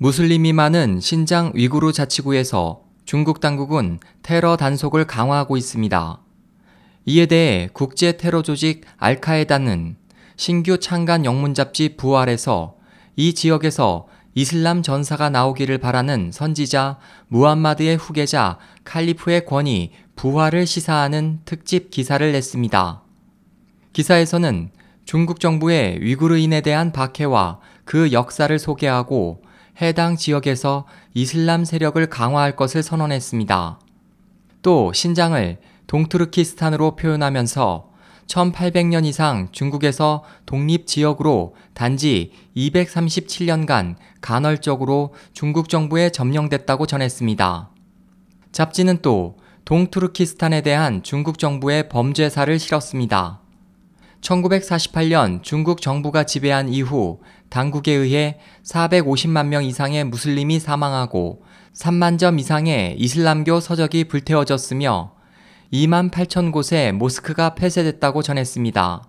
무슬림이 많은 신장 위구르 자치구에서 중국 당국은 테러 단속을 강화하고 있습니다. 이에 대해 국제 테러 조직 알카에다는 신규 창간 영문 잡지 부활에서 이 지역에서 이슬람 전사가 나오기를 바라는 선지자 무함마드의 후계자 칼리프의 권위 부활을 시사하는 특집 기사를 냈습니다. 기사에서는 중국 정부의 위구르인에 대한 박해와 그 역사를 소개하고 해당 지역에서 이슬람 세력을 강화할 것을 선언했습니다. 또 신장을 동투르키스탄으로 표현하면서 1800년 이상 중국에서 독립 지역으로 단지 237년간 간헐적으로 중국 정부에 점령됐다고 전했습니다. 잡지는 또 동투르키스탄에 대한 중국 정부의 범죄사를 실었습니다. 1948년 중국 정부가 지배한 이후 당국에 의해 450만 명 이상의 무슬림이 사망하고 3만 점 이상의 이슬람교 서적이 불태워졌으며 2만 8천 곳의 모스크가 폐쇄됐다고 전했습니다.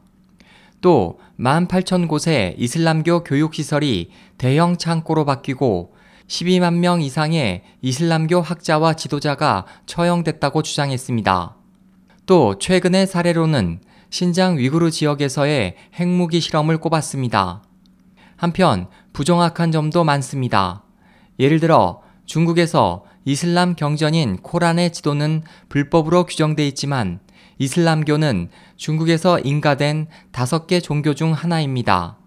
또 1만 8천 곳의 이슬람교 교육시설이 대형 창고로 바뀌고 12만 명 이상의 이슬람교 학자와 지도자가 처형됐다고 주장했습니다. 또 최근의 사례로는 신장 위구르 지역에서의 핵무기 실험을 꼽았습니다. 한편 부정확한 점도 많습니다. 예를 들어 중국에서 이슬람 경전인 코란의 지도는 불법으로 규정돼 있지만 이슬람교는 중국에서 인가된 다섯 개 종교 중 하나입니다.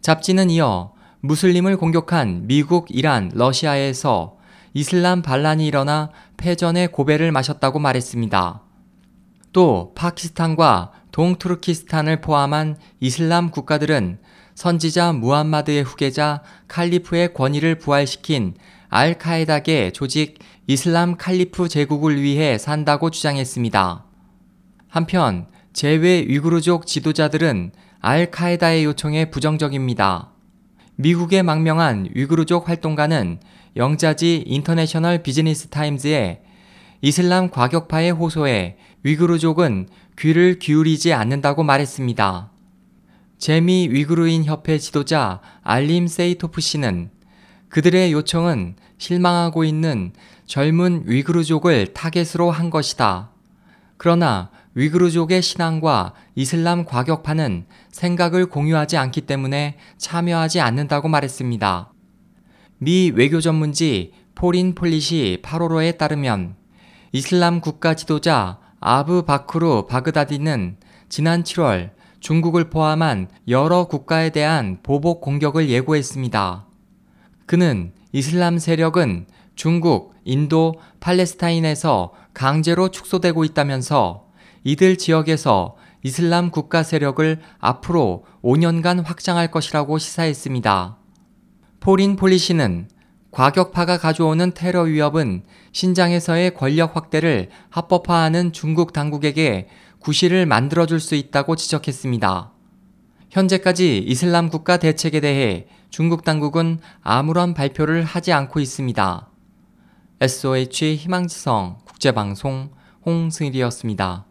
잡지는 이어 무슬림을 공격한 미국, 이란, 러시아에서 이슬람 반란이 일어나 패전의 고배를 마셨다고 말했습니다. 또 파키스탄과 동투르키스탄을 포함한 이슬람 국가들은 선지자 무함마드의 후계자 칼리프의 권위를 부활시킨 알카에다계 조직 이슬람 칼리프 제국을 위해 산다고 주장했습니다. 한편 제외 위구르족 지도자들은 알카에다의 요청에 부정적입니다. 미국에 망명한 위구르족 활동가는 영자지 인터내셔널 비즈니스 타임즈에 이슬람 과격파의 호소에 위구르족은 귀를 기울이지 않는다고 말했습니다. 재미 위구르인 협회 지도자 알림 세이토프 씨는 그들의 요청은 실망하고 있는 젊은 위그르족을 타겟으로 한 것이다. 그러나 위그르족의 신앙과 이슬람 과격파는 생각을 공유하지 않기 때문에 참여하지 않는다고 말했습니다. 미 외교 전문지 포린 폴리시 8호로에 따르면 이슬람 국가 지도자 아브 바크루 바그다디는 지난 7월 중국을 포함한 여러 국가에 대한 보복 공격을 예고했습니다. 그는 이슬람 세력은 중국, 인도, 팔레스타인에서 강제로 축소되고 있다면서 이들 지역에서 이슬람 국가 세력을 앞으로 5년간 확장할 것이라고 시사했습니다. 포린 폴리시는 과격파가 가져오는 테러 위협은 신장에서의 권력 확대를 합법화하는 중국 당국에게 구실을 만들어줄 수 있다고 지적했습니다. 현재까지 이슬람 국가 대책에 대해 중국 당국은 아무런 발표를 하지 않고 있습니다. SOH 희망지성 국제방송 홍승일이었습니다.